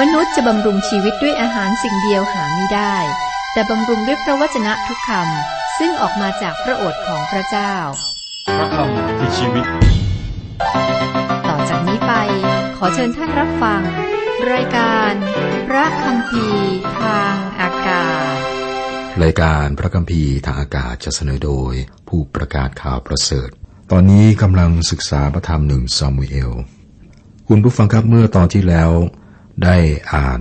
มนุษย์จะบำรุงชีวิตด้วยอาหารสิ่งเดียวหาไม่ได้ แต่บำรุงด้วยพระวจนะทุกคำซึ่งออกมาจากพระโอษฐ์ของพระเจ้า พระคำคือชีวิต ต่อจากนี้ไป ขอเชิญท่านรับฟัง รายการ พระคำพีทางอากาศ รายการพระคัมภีร์ทางอากาศจะเสนอโดยผู้ประกาศข่าวประเสริฐ ตอนนี้กำลังศึกษาพระธรรมหนึ่งซามูเอล คุณผู้ฟังครับเมื่อตอนที่แล้ว ได้อ่าน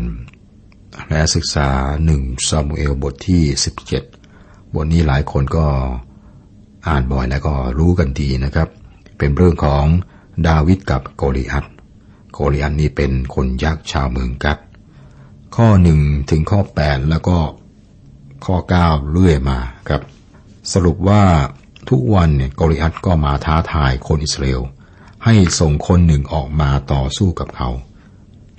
และศึกษาหนึ่งซามูเอลบทที่ 17 บทนี้หลายคนก็อ่านบ่อยและก็รู้กันดีนะครับ เป็นเรื่องของดาวิดกับโกลิอัตโกลิอัตนี่เป็นคนยักษ์ชาวเมืองกัด ข้อหนึ่งถึงข้อ 8 แล้วก็ข้อ 9 เรื่อยมาครับ สรุปว่าทุกวันเนี่ยโกลิอัตก็มาท้าทายคนอิสราเอลให้ส่งคนหนึ่งออกมาต่อสู้กับเขา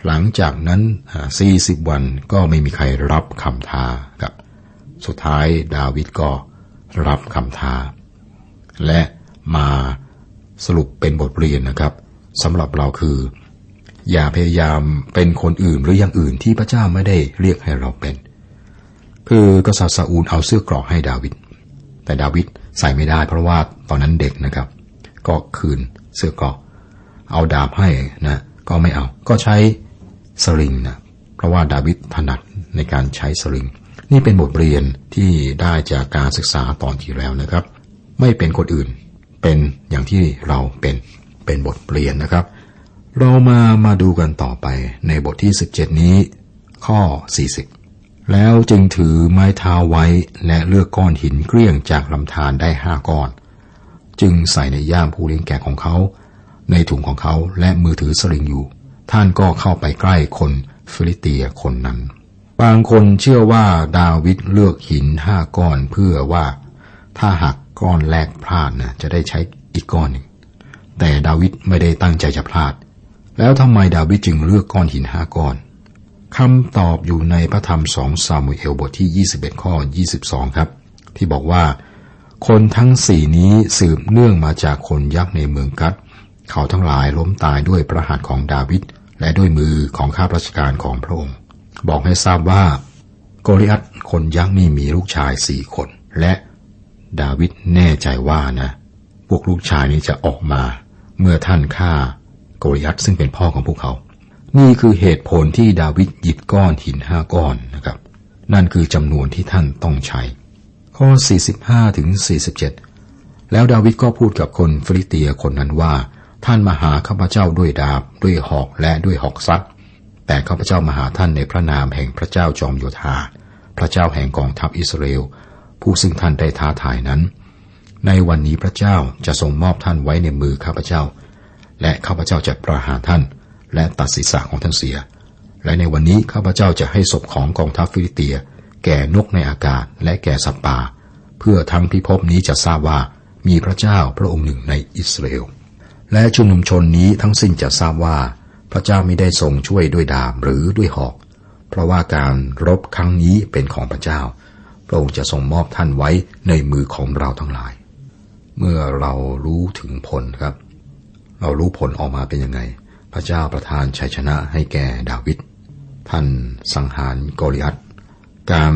หลังจากนั้นอ่า40 วันก็ไม่มีใครรับคำท้าครับ สุดท้ายดาวิดก็รับคำท้า และมาสรุปเป็นบทเรียนนะครับสำหรับเราคือ อย่าพยายามเป็นคนอื่นหรืออย่างอื่นที่พระเจ้าไม่ได้เรียกให้เราเป็น คือกษัตริย์ซาอูลเอาเสื้อกราะให้ดาวิดแต่ดาวิดใส่ไม่ได้เพราะว่าตอนนั้นเด็กนะครับ ก็คืนเสื้อกราะเอาดาบให้นะ ก็ไม่เอา ก็ใช้ สลิงนะเพราะว่าดาวิดถนัดในการใช้สลิง นี่เป็นบทเรียนที่ได้จากการศึกษาตอนที่แล้วนะครับ ไม่เป็นคนอื่นเป็นอย่างที่เราเป็นเป็นบทเรียนนะครับ เรามามาดูกันต่อไปในบทที่ 17 นี้ ข้อ 40 แล้วจึงถือไม้เท้าไว้และเลือกก้อนหินเกลี้ยงจากลำธารได้ห้าก้อน จึงใส่ในย่ามผู้เลี้ยงแกะของเขา ในถุงของเขาและมือถือสลิงอยู่ ท่านก็เข้าไปใกล้คนฟิลิเตียคนนั้น บางคนเชื่อว่าดาวิดเลือกหินห้าก้อนเพื่อว่า ถ้าหักก้อนแรกพลาดนะจะได้ใช้อีกก้อนหนึ่งแต่ดาวิดไม่ได้ตั้งใจจะพลาด แล้วทำไมดาวิดจึงเลือกก้อนหินห้าก้อนคำตอบอยู่ในพระธรรมสองซามูเอลบทที่ 21 ข้อ 22 ครับ ที่บอกว่า คนทั้งสี่นี้สืบเนื่องมาจากคนยักษ์ในเมืองกัด เขาทั้งหลายล้มตายด้วยพระหัตถ์ของดาวิด และด้วยมือของข้าราชการของพระองค์ บอกให้ทราบว่า โกลิอัตคนยักษ์นี่มีลูกชายสี่คน และดาวิดแน่ใจว่านะ พวกลูกชายนี้จะออกมา เมื่อท่านฆ่าโกลิอัตซึ่งเป็นพ่อของพวกเขา นี่คือเหตุผลที่ดาวิดหยิบก้อนหินห้าก้อนนะครับ นั่นคือจำนวนที่ท่านต้องใช้ ข้อ 45ถึง47 แล้วดาวิดก็พูดกับคนฟิลิเตียคนนั้นว่า ท่านมาหาข้าพเจ้าด้วยดาบด้วยหอกและด้วยหอกซัดแต่ข้าพเจ้ามาหาท่านในพระนามแห่งพระเจ้าจอมโยธา พระเจ้าแห่งกองทัพอิสราเอล ผู้ซึ่งท่านได้ท้าทายนั้น ในวันนี้พระเจ้าจะทรงมอบท่านไว้ในมือข้าพเจ้า และข้าพเจ้าจะประหารท่าน และตัดศีรษะของท่านเสีย และในวันนี้ข้าพเจ้าจะให้ศพของกองทัพฟิลิเตีย แก่นกในอากาศและแก่สัตว์ป่า เพื่อทั้งพิภพนี้จะทราบว่ามีพระเจ้าพระองค์หนึ่งในอิสราเอล และชุมนุมชนนี้ทั้งสิ้นจะทราบว่า พระเจ้าไม่ได้ทรงช่วยด้วยดาบหรือด้วยหอก เพราะว่าการรบครั้งนี้เป็นของพระเจ้า พระองค์จะทรงมอบท่านไว้ในมือของเราทั้งหลาย เมื่อเรารู้ถึงผลครับ เรารู้ผลออกมาเป็นยังไง พระเจ้าประทานชัยชนะให้แก่ดาวิด ท่านสังหารโกลิอัต การ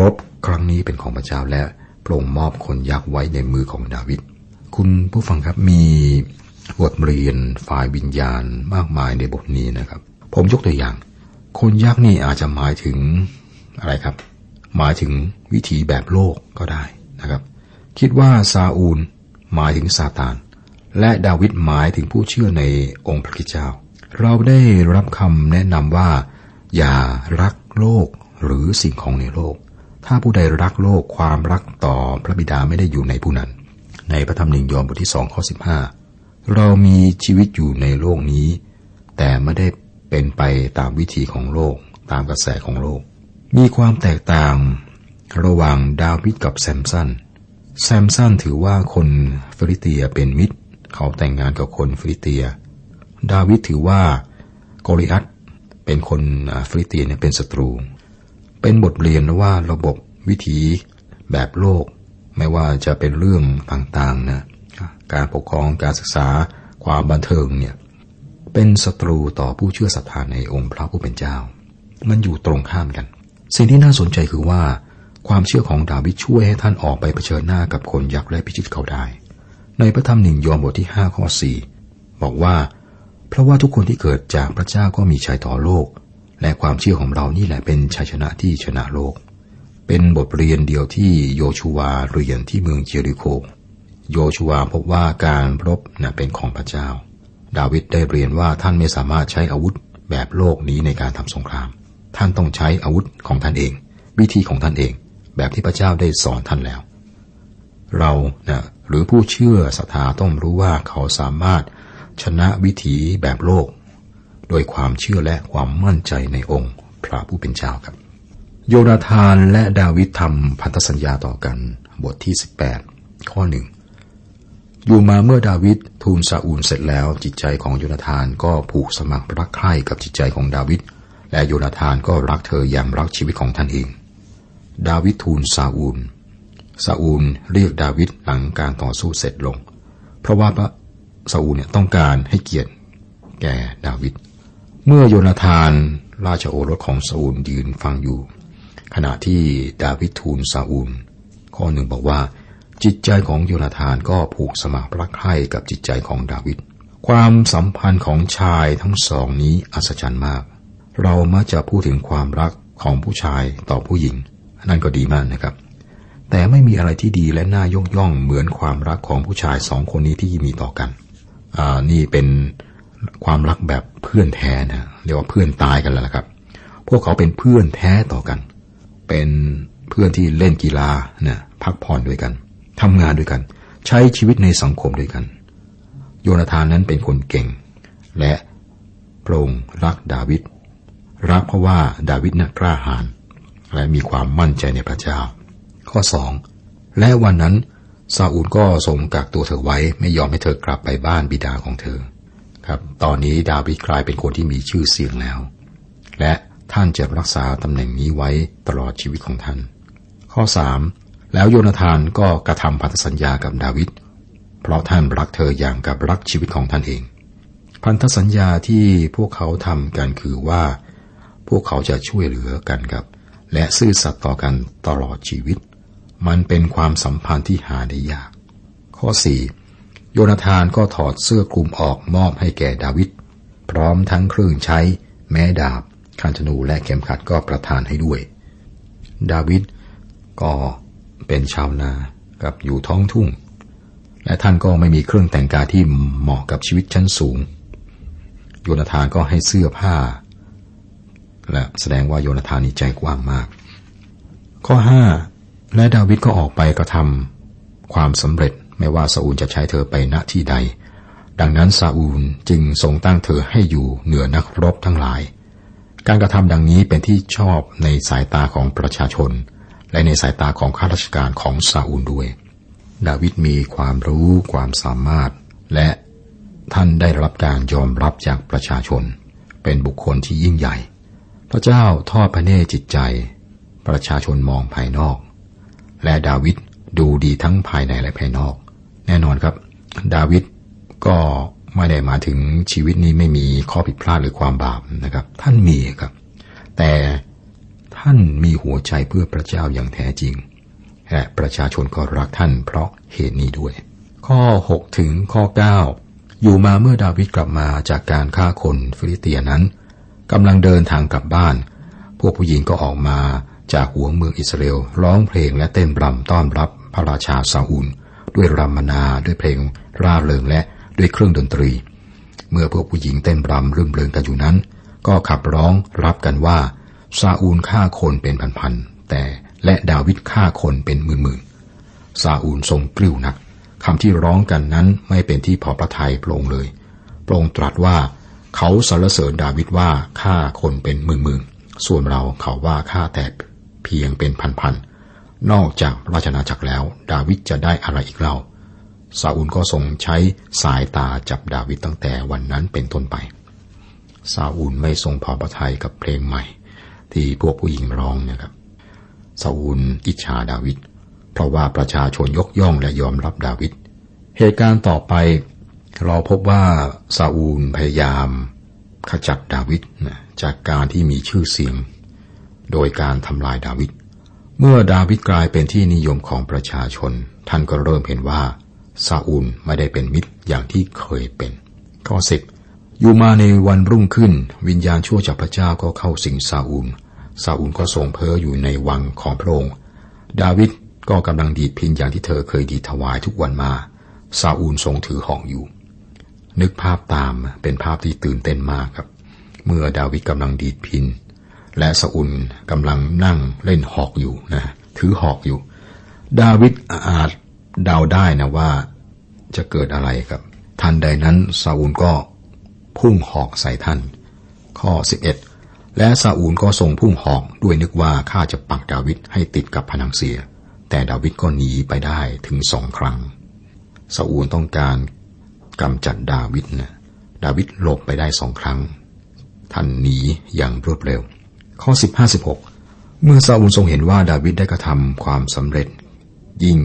รบครั้งนี้เป็นของพระเจ้าและพระองค์มอบคนยักษ์ไว้ในมือของดาวิด คุณผู้ฟังครับมี บทเรียนฝ่ายวิญญาณมากมายในบทนี้นะครับ ผมยกตัวอย่าง คนยักษ์นี่อาจจะหมายถึงอะไรครับ หมายถึงวิถีแบบโลกก็ได้นะครับ คิดว่าซาอูลหมายถึงซาตาน และดาวิดหมายถึงผู้เชื่อในองค์พระคิดเจ้า เราได้รับคำแนะนำว่า อย่ารักโลกหรือสิ่งของในโลก ถ้าผู้ใดรักโลกความรักต่อพระบิดาไม่ได้อยู่ในผู้นั้น ในพระธรรมหนึ่งยอห์นบทที่สองข้อสิบห้า เรามีชีวิตอยู่ในโลกนี้ แต่ไม่ได้เป็นไปตามวิธีของโลก ตามกระแสของโลก มีความแตกต่างระหว่างดาวิดกับแซมสันแซมสันถือว่าคนฟีลิสเตียเป็นมิตร เขาแต่งงานกับคนฟีลิสเตีย ดาวิดถือว่าโกลิอัทเป็นคนฟีลิสเตียเนี่ยเป็นศัตรู เป็นบทเรียนว่าระบบวิถีแบบโลก ไม่ว่าจะเป็นเรื่องต่างๆนะ การปกครองการศึกษาความบันเทิงเนี่ยเป็นศัตรูต่อผู้เชื่อศรัทธาในองค์พระผู้เป็นเจ้า มันอยู่ตรงข้ามกัน สิ่งที่น่าสนใจคือว่า ความเชื่อของดาวิดช่วยให้ท่านออกไปเผชิญหน้ากับคนยักษ์และพิชิตเขาได้ ในพระธรรมหนึ่งยอห์นบทที่5ข้อ4บอกว่า เพราะว่าทุกคนที่เกิดจากพระเจ้าก็มีชัยต่อโลก และความเชื่อของเรานี่แหละเป็นชัยชนะที่ชนะโลก เป็นบทเรียนเดียวที่โยชูวาเรียนที่เมืองเจริโค โยชูวาพบว่าการรบนะเป็นของพระเจ้า ดาวิดได้เรียนว่าท่านไม่สามารถใช้อาวุธแบบโลกนี้ในการทำสงคราม ท่านต้องใช้อาวุธของท่านเอง วิธีของท่านเอง แบบที่พระเจ้าได้สอนท่านแล้ว เรานะหรือผู้เชื่อศรัทธาต้องรู้ว่าเขาสามารถชนะวิถีแบบโลก โดยความเชื่อและความมั่นใจในองค์พระผู้เป็นเจ้าครับ โยนาธานและดาวิดทำพันธสัญญาต่อกัน บทที่ 18 ข้อหนึ่ง อยู่มาเมื่อดาวิดทูลซาอูลเสร็จแล้ว จิตใจของโยนาธานก็ผูกสมัครรักใคร่กับจิตใจของดาวิดและโยนาธานก็รักเธออย่างรักชีวิตของท่านเอง ดาวิดทูลซาอูลซาอูลเรียกดาวิดหลังการต่อสู้เสร็จลง เพราะว่าพระซาอูลเนี่ยต้องการให้เกียรติแก่ดาวิดเมื่อโยนาธานราชโอรสของซาอูลยืนฟังอยู่ ขณะที่ดาวิดทูลซาอูลข้อหนึ่งบอกว่า จิตใจของโยนาธานก็ผูกสมัครรักใคร่กับจิตใจของดาวิด ความสัมพันธ์ของชายทั้งสองนี้อัศจรรย์มาก เรามักจะพูดถึงความรักของผู้ชายต่อผู้หญิง นั่นก็ดีมากนะครับ แต่ไม่มีอะไรที่ดีและน่ายกย่องเหมือนความรักของผู้ชายสองคนนี้ที่มีต่อกัน อ่า นี่เป็นความรักแบบเพื่อนแท้นะเรียกว่าเพื่อนตายกันแล้วนะครับ พวกเขาเป็นเพื่อนแท้ต่อกัน เป็นเพื่อนที่เล่นกีฬาเนี่ยพักผ่อนด้วยกัน ทำงานด้วยกัน ใช้ชีวิตในสังคมด้วยกัน โยนาธานนั้นเป็นคนเก่ง และพระองค์รักดาวิดรักเพราะว่าดาวิดนั้นกล้าหาญและมีความมั่นใจในพระเจ้า ข้อสองและวันนั้นซาอูลก็ทรงกักตัวเธอไว้ไม่ยอมให้เธอกลับไปบ้านบิดาของเธอ ครับ ตอนนี้ดาวิดกลายเป็นคนที่มีชื่อเสียงแล้ว และท่านจะรักษาตำแหน่งนี้ไว้ตลอดชีวิตของท่าน ข้อสาม แล้วโยนาธานก็กระทำพันธสัญญากับดาวิดเพราะท่านรักเธออย่างกับรักชีวิตของท่านเอง พันธสัญญาที่พวกเขาทำกันคือว่า พวกเขาจะช่วยเหลือกันครับ และซื่อสัตย์ต่อกันตลอดชีวิต มันเป็นความสัมพันธ์ที่หาได้ยาก ข้อ 4. โยนาธานก็ถอดเสื้อคลุมออกมอบให้แก่ดาวิดพร้อมทั้งเครื่องใช้ แม้ดาบคันธนูและเข็มขัดก็ประทานให้ด้วย ดาวิดก็ เป็นชาวนากับอยู่ท้องทุ่ง และท่านก็ไม่มีเครื่องแต่งกายที่เหมาะกับชีวิตชั้นสูง โยนาธานก็ให้เสื้อผ้า และแสดงว่าโยนาธานนี่ใจกว้างมาก ข้อห้าและดาวิดก็ออกไปกระทำความสำเร็จไม่ว่าซาอูลจะใช้เธอไปณที่ใด ดังนั้นซาอูลจึงทรงตั้งเธอให้อยู่เหนือนักรบทั้งหลาย การกระทำดังนี้เป็นที่ชอบในสายตาของประชาชน และในสายตาของข้าราชการของซาอูลด้วย ดาวิดมีความรู้ความสามารถ และท่านได้รับการยอมรับจากประชาชน เป็นบุคคลที่ยิ่งใหญ่ พระเจ้าทอดพระเนตรจิตใจ ประชาชนมองภายนอก และดาวิดดูดีทั้งภายในและภายนอก แน่นอนครับ ดาวิดก็ไม่ได้มาถึงชีวิตนี้ไม่มีข้อผิดพลาดหรือความบาปนะครับ ท่านมีครับ แต่ ท่านมีหัวใจเพื่อพระเจ้าอย่างแท้จริง และประชาชนก็รักท่านเพราะเหตุนี้ด้วย ข้อ 6 ถึงข้อ 9 อยู่มาเมื่อดาวิดกลับมาจากการฆ่าคนฟิลิเตียนั้นกำลังเดินทางกลับบ้าน พวกผู้หญิงก็ออกมาจากหัวเมืองอิสราเอลร้องเพลงและเต้นรำต้อนรับพระราชาซาอูลด้วยรำมนาด้วยเพลงร่าเริงและด้วยเครื่องดนตรี เมื่อพวกผู้หญิงเต้นรำรื่นเริงกันอยู่นั้น ก็ขับร้องรับกันว่า ซาอูลฆ่าคนเป็นพันๆแต่และดาวิดฆ่าคนเป็นหมื่นๆซาอูลทรงกลิ้วนักคำที่ร้องกันนั้นไม่เป็นที่พอพระทัยพระองค์เลยพระองค์ตรัสว่าเขาสรรเสริญดาวิดว่าฆ่าคนเป็นหมื่นๆส่วนเราเขาว่าฆ่าแต่เพียงเป็นพันๆนอกจากราชนาจักรแล้ว ดาวิดจะได้อะไรอีกเล่าซาอูลก็ทรงใช้สายตาจับดาวิดตั้งแต่วันนั้นเป็นต้นไปซาอูลไม่ทรงพอพระทัยกับเพลงใหม่ ที่พวกผู้หญิงร้องนี่ยครับซาอูลอิจฉาดาวิดเพราะว่าประชาชนยกย่องและยอมรับดาวิดเหตุการณ์ต่อไปเราพบว่าซาอูลพยายามขจัดดาวิดนะจากการที่มีชื่อเสียง โดยการทำลายดาวิดเมื่อดาวิดกลายเป็นที่นิยมของประชาชน ท่านก็เริ่มเห็นว่าซาอูลไม่ได้เป็นมิตรอย่างที่เคยเป็น ข้อสิบ อยู่มาในวันรุ่งขึ้น วิญญาณชั่วจากพระเจ้าก็เข้าสิงซาอูลซาอูลก็ทรงเพ้ออยู่ในวังของพระองค์ดาวิดก็กำลังดีดพินอย่างที่เธอเคยดีถวายทุกวันมาซาอูลทรงถือหอกอยู่ นึกภาพตามเป็นภาพที่ตื่นเต้นมากครับ เมื่อดาวิดกำลังดีดพินและซาอูลกำลังนั่งเล่นหอกอยู่นะถือหอกอยู่ ดาวิดอาจเดาได้นะว่าจะเกิดอะไรครับ ทันใดนั้นซาอูลก็ พุ่งหอกใส่ท่าน ข้อ 11 และซาอูลก็ทรงพุ่งหอกด้วยนึกว่าข้าจะปักดาวิดให้ติดกับผนังเสีย แต่ดาวิดก็หนีไปได้ถึงสองครั้งซาอูลต้องการกำจัดดาวิดนะดาวิดหลบไปได้สองครั้ง ท่านหนีอย่างรวดเร็ว ข้อ 15 16 เมื่อซาอูลทรงเห็นว่าดาวิดได้กระทำความสำเร็จ ยิ่ง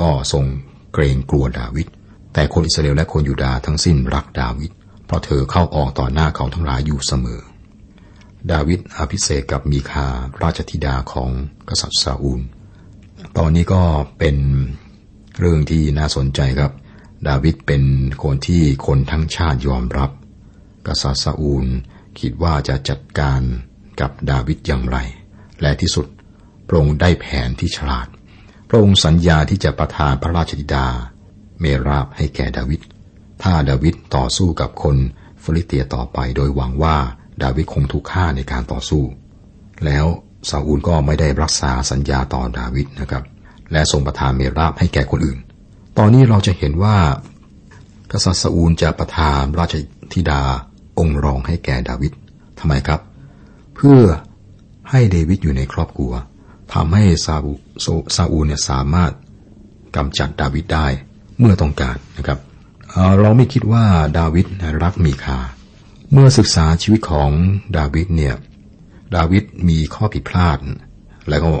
ก็ทรงเกรงกลัวดาวิดแต่คนอิสราเอลและคนยูดาห์ทั้งสิ้นรักดาวิด เพราะเธอเข้าออกต่อหน้าเขาทั้งหลายอยู่เสมอ ดาวิดอภิเษกกับมีคาราชธิดาของกษัตริย์ซาอูล ตอนนี้ก็เป็นเรื่องที่น่าสนใจครับ ดาวิดเป็นคนที่คนทั้งชาติยอมรับ กษัตริย์ซาอูลคิดว่าจะจัดการกับดาวิดอย่างไร และที่สุดพระองค์ได้แผนที่ฉลาด พระองค์สัญญาที่จะประทานพระราชธิดา เมราบให้แก่ดาวิด ถ้าดาวิดต่อสู้กับคนฟิลิเตียต่อไปโดยหวังว่าดาวิดคงถูกฆ่าในการต่อสู้ แล้วซาอูลก็ไม่ได้รักษาสัญญาต่อดาวิดนะครับ และทรงประทานเมราบให้แก่คนอื่น ตอนนี้เราจะเห็นว่า กษัตริย์ซาอูลจะประทานราชธิดาองค์รองให้แก่ดาวิดทำไมครับ เพื่อให้เดวิดอยู่ในครอบครัวทำให้ซาอูซาอูลเนี่ยสามารถกำจัดดาวิดได้เมื่อต้องการนะครับ เราไม่คิดว่าดาวิดรักมีคา เมื่อศึกษาชีวิตของดาวิดเนี่ย ดาวิดมีข้อผิดพลาด แล้วก็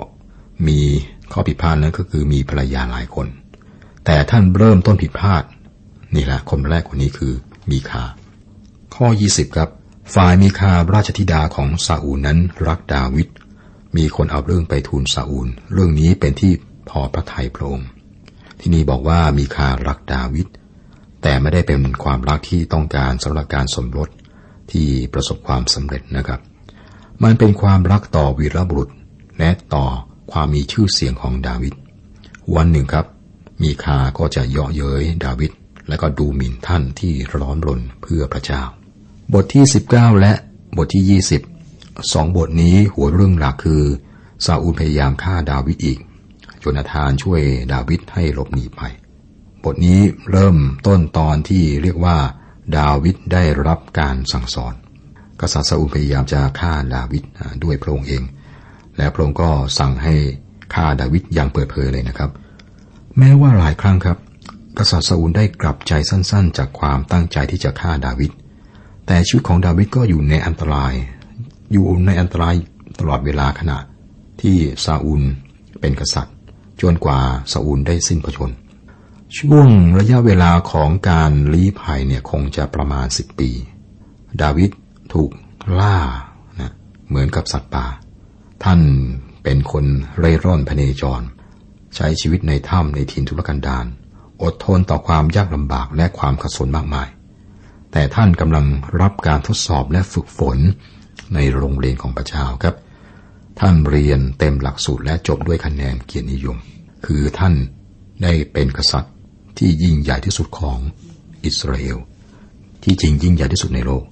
มีข้อผิดพลาดนั้นก็คือมีภรรยาหลายคน แต่ท่านเริ่มต้นผิดพลาด นี่แหละคนแรกคนนี้คือมีคา ข้อ 20 ครับ ฝ่ายมีคาราชธิดาของซาอูลนั้นรักดาวิด มีคนเอาเรื่องไปทูลซาอูล เรื่องนี้เป็นที่พอพระทัยพระองค์ที่นี่บอกว่ามีคารักดาวิด แต่ไม่ได้เป็นความรักที่ต้องการสำหรับการสมรสที่ประสบความสำเร็จนะครับ มันเป็นความรักต่อวีรบุรุษ และต่อความมีชื่อเสียงของดาวิด วันหนึ่งครับ มีคาก็จะเยาะเย้ยดาวิด และก็ดูหมิ่นท่านที่ร้อนรนเพื่อพระเจ้า บทที่ 19 และบทที่ 20 สองบทนี้หัวเรื่องหลักคือซาอูลพยายามฆ่าดาวิดอีกโจนาธานช่วยดาวิดให้หลบหนีไป บทนี้เริ่มต้นตอนที่เรียกว่า ดาวิดได้รับการสั่งสอน กษัตริย์ซาอูลพยายามจะฆ่าดาวิดด้วยพระองค์เอง และพระองค์ก็สั่งให้ฆ่าดาวิดอย่างเปิดเผยเลยนะครับ แม้ว่าหลายครั้งครับ กษัตริย์ซาอูลได้กลับใจสั้นๆ จากความตั้งใจที่จะฆ่าดาวิดแต่ชีวิตของดาวิดก็อยู่ในอันตราย อยู่ในอันตรายตลอดเวลาขณะที่ซาอูลเป็นกษัตริย์จนกว่าซาอูลได้สิ้นพระชนม์ ช่วงระยะเวลาของการลี้ภัยเนี่ยคงจะประมาณสิบปี ดาวิดถูกล่านะเหมือนกับสัตว์ป่า ท่านเป็นคนเร่ร่อนพเนจร ใช้ชีวิตในถ้ำในถิ่นทุรกันดารอดทนต่อความยากลำบากและความขัดสนมากมาย แต่ท่านกำลังรับการทดสอบและฝึกฝนในโรงเรียนของพระเจ้าครับ ท่านเรียนเต็มหลักสูตรและจบด้วยคะแนนเกียรตินิยม คือท่านได้เป็นกษัตริย์ ที่ยิ่งใหญ่ที่สุดของอิสราเอล ที่จริงยิ่งใหญ่ที่สุดในโลก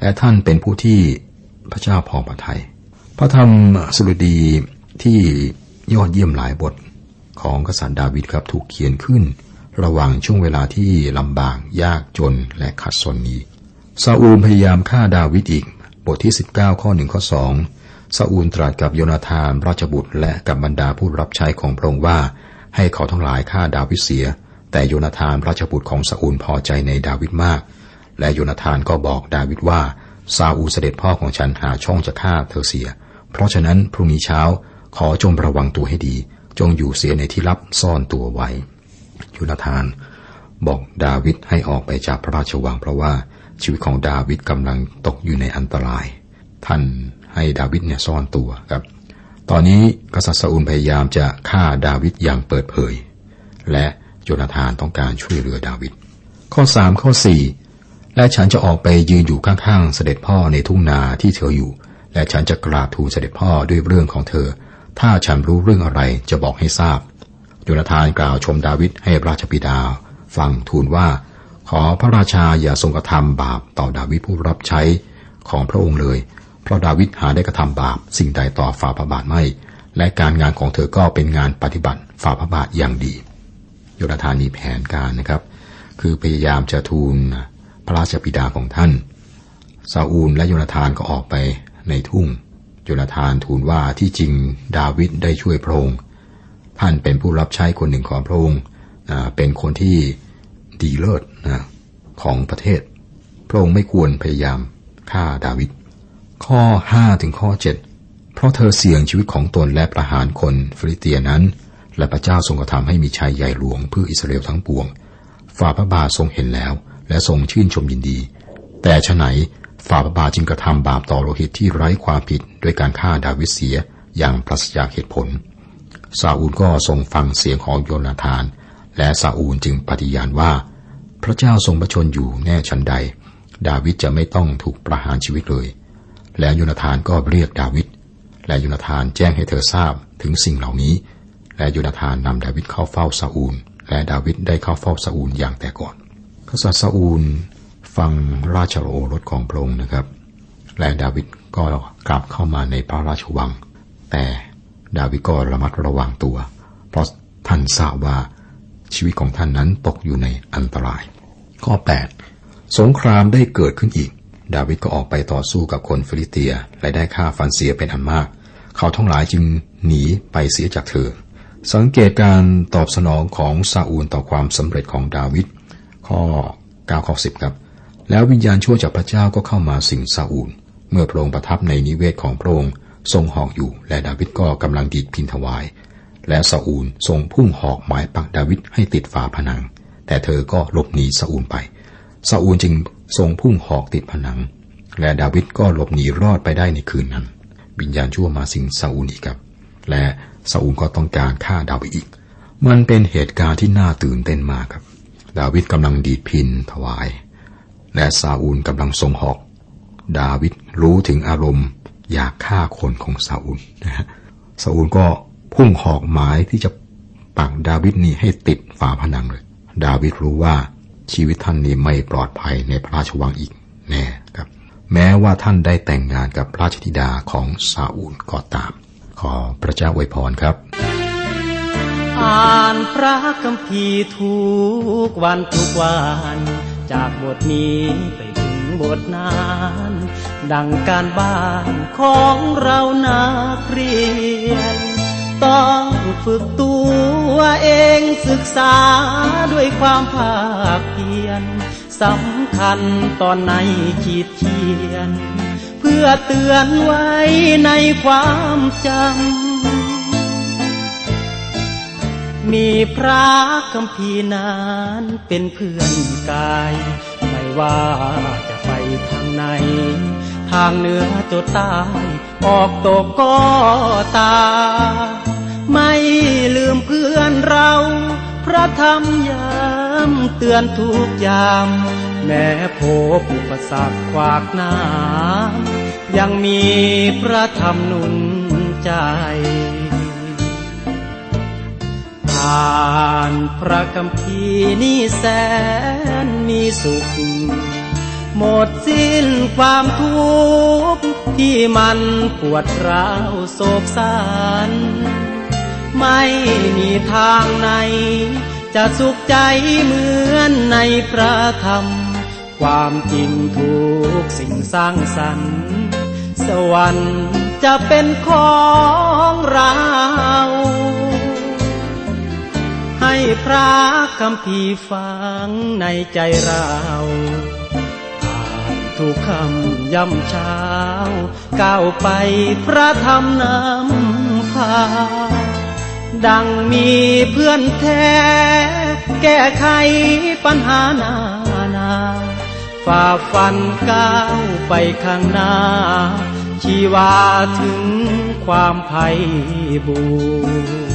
และท่านเป็นผู้ที่พระเจ้าพอพระทัยพระธรรมสุรดีที่ยอดเยี่ยมหลายบทของกษัตริย์ดาวิดครับถูกเขียนขึ้น ระหว่างช่วงเวลาที่ลำบากยากจนและขัดสนนี้ซาอูลพยายามฆ่าดาวิดอีก บทที่ 19 ข้อหนึ่งข้อสองซาอูลตรัสกับโยนาธานราชบุตรและกับบรรดาผู้รับใช้ของพระองค์ว่า ให้เขาทั้งหลายฆ่าดาวิดเสีย แต่โยนาธานราชบุตรของซาอูลพอใจในดาวิดมาก และโยนาธานก็บอกดาวิดว่าซาอูลเสด็จพ่อของฉันหาช่องจะฆ่าเธอเสีย เพราะฉะนั้นพรุ่งนี้เช้าขอจงระวังตัวให้ดี จงอยู่เสียในที่ลับซ่อนตัวไว้โยนาธานบอกดาวิดให้ออกไปจากพระราชวังเพราะว่าชีวิตของดาวิดกำลังตกอยู่ในอันตราย ท่านให้ดาวิดเนี่ยซ่อนตัวครับ ตอนนี้กษัตริย์ซาอูลพยายามจะฆ่าดาวิดอย่างเปิดเผย และ โจนาธานต้องการช่วยเหลือดาวิด ข้อสามข้อสี่และฉันจะออกไปยืนอยู่ข้างๆ เสด็จพ่อในทุ่งนาที่เธออยู่ และฉันจะกราบทูลเสด็จพ่อด้วยเรื่องของเธอ ถ้าฉันรู้เรื่องอะไรจะบอกให้ทราบ โยนาธานกล่าวชมดาวิดให้ราชบิดา ฟังทูลว่า ขอพระราชาอย่าทรงกระทำบาปต่อดาวิดผู้รับใช้ของพระองค์เลย เพราะดาวิดหาได้กระทำบาปสิ่งใดต่อฝ่าพระบาทไม่ และการงานของเธอก็เป็นงานปฏิบัติฝ่าพระบาทอย่างดี โยนาธานมีแผนการนะครับ คือพยายามจะทูลพระราชบิดาของท่านซาอูลและโยนาธานก็ออกไปในทุ่งโยนาธานทูลว่าที่จริงดาวิดได้ช่วยพระองค์ท่านเป็นผู้รับใช้คนหนึ่งของพระองค์เป็นคนที่ดีเลิศนะของประเทศ พระองค์ไม่ควรพยายามฆ่าดาวิดข้อ 5 ถึงข้อ 7 เพราะเธอเสี่ยงชีวิตของตนและประหารคนฟิลิเตียนั้น และพระเจ้าทรงกระทำให้มีชัยใหญ่หลวงเพื่ออิสราเอลทั้งปวง ฝ่าพระบาททรงเห็นแล้ว และทรงชื่นชมยินดี แต่ฉะไหนฝ่าพระบาทจึงกระทำบาปต่อโลหิตที่ไร้ความผิดด้วยการฆ่าดาวิดเสียอย่างปราศจากเหตุผล ซาอูลก็ทรงฟังเสียงของโยนาธาน และซาอูลจึงปฏิญาณว่า พระเจ้าทรงประชนอยู่แน่ชันใด ดาวิดจะไม่ต้องถูกประหารชีวิตเลย และโยนาธานก็เรียกดาวิดและโยนาธานแจ้งให้เธอทราบถึงสิ่งเหล่านี้ และโยนาธานนำดาวิดเข้าเฝ้าซาอูล และดาวิดได้เข้าเฝ้าซาอูลอย่างแต่ก่อน กษัตริย์ซาอูลฟังราชโอรสของพระองค์นะครับ และดาวิดก็กลับเข้ามาในพระราชวัง แต่ดาวิดก็ระมัดระวังตัว เพราะท่านทราบว่าชีวิตของท่านนั้นตกอยู่ในอันตราย ข้อ 8 สงครามได้เกิดขึ้นอีก ดาวิดก็ออกไปต่อสู้กับคนฟิลิเตีย และได้ฆ่าฟันเสียเป็นอันมาก เขาทั้งหลายจึงหนีไปเสียจากเธอ สังเกตการตอบสนองของซาอูลต่อความสำเร็จของดาวิดข้อ9ข้อ10ครับ แล้ววิญญาณชั่วจากพระเจ้าก็เข้ามาสิงซาอูล เมื่อพระองค์ประทับในนิเวศของพระองค์ทรงหอกอยู่ และดาวิดก็กำลังดีดพินถวาย และซาอูลทรงพุ่งหอกหมายปักดาวิดให้ติดฝาผนัง แต่เธอก็หลบหนีซาอูลไปซาอูลจึงทรงพุ่งหอกติดผนัง และดาวิดก็หลบหนีรอดไปได้ในคืนนั้น วิญญาณชั่วมาสิงซาอูลอีกครับ และซาอูลก็ต้องการฆ่าดาวิดอีก มันเป็นเหตุการณ์ที่น่าตื่นเต้นมากครับ ดาวิดกำลังดีดพินถวาย และซาอูลกำลังทรงหอก ดาวิดรู้ถึงอารมณ์อยากฆ่าคนของซาอูลนะฮะซาอูลก็พุ่งหอกหมายที่จะปักดาวิดนี่ให้ติดฝาผนังเลย ดาวิดรู้ว่าชีวิตท่านนี้ไม่ปลอดภัยในพระราชวังอีกแน่ครับ แม้ว่าท่านได้แต่งงานกับราชธิดาของซาอูลก็ตาม ขอพระเจ้าอวยพรครับ อ่านพระคัมภีร์ทุกวันทุกวัน จากบทนี้ไปถึงบทนั้นดังการบ้านของเรานักเรียน ต้องฝึกตัวเองศึกษาด้วยความภาคเพียรสำคัญตอนในขีดเขียน พื่อเตือนไว้ในความจำ มีพระคำพีนั้นเป็นเพื่อนกาย ไม่ว่าจะไปทางไหน ทางเหนือจดใต้ออกตกก็ตา ไม่ลืมเพื่อนเรา พระธรรมยามเตือนทุกยาม แม้พบอุปสรรคขวากน้ำยังมีพระธรรมนุนใจอ่านพระคำพีนี่แสนมีสุข หมดสิ้นความทุกข์ที่มันปวดร้าวโศกสันไม่มีทางไหนจะสุขใจเหมือนในพระธรรม ความจริงทุกสิ่งสร้างสรรค์ สวรรค์จะเป็นของเรา ให้พระคำพีฟังในใจเราอ่านทุกคำย่ำเช้า ก้าวไปพระธรรมนำพา ดังมีเพื่อนแท้ แก้ไขปัญหานานา ฝ่าฟันก้าวไปข้างหน้า ชีวาถึงความไพ่บูร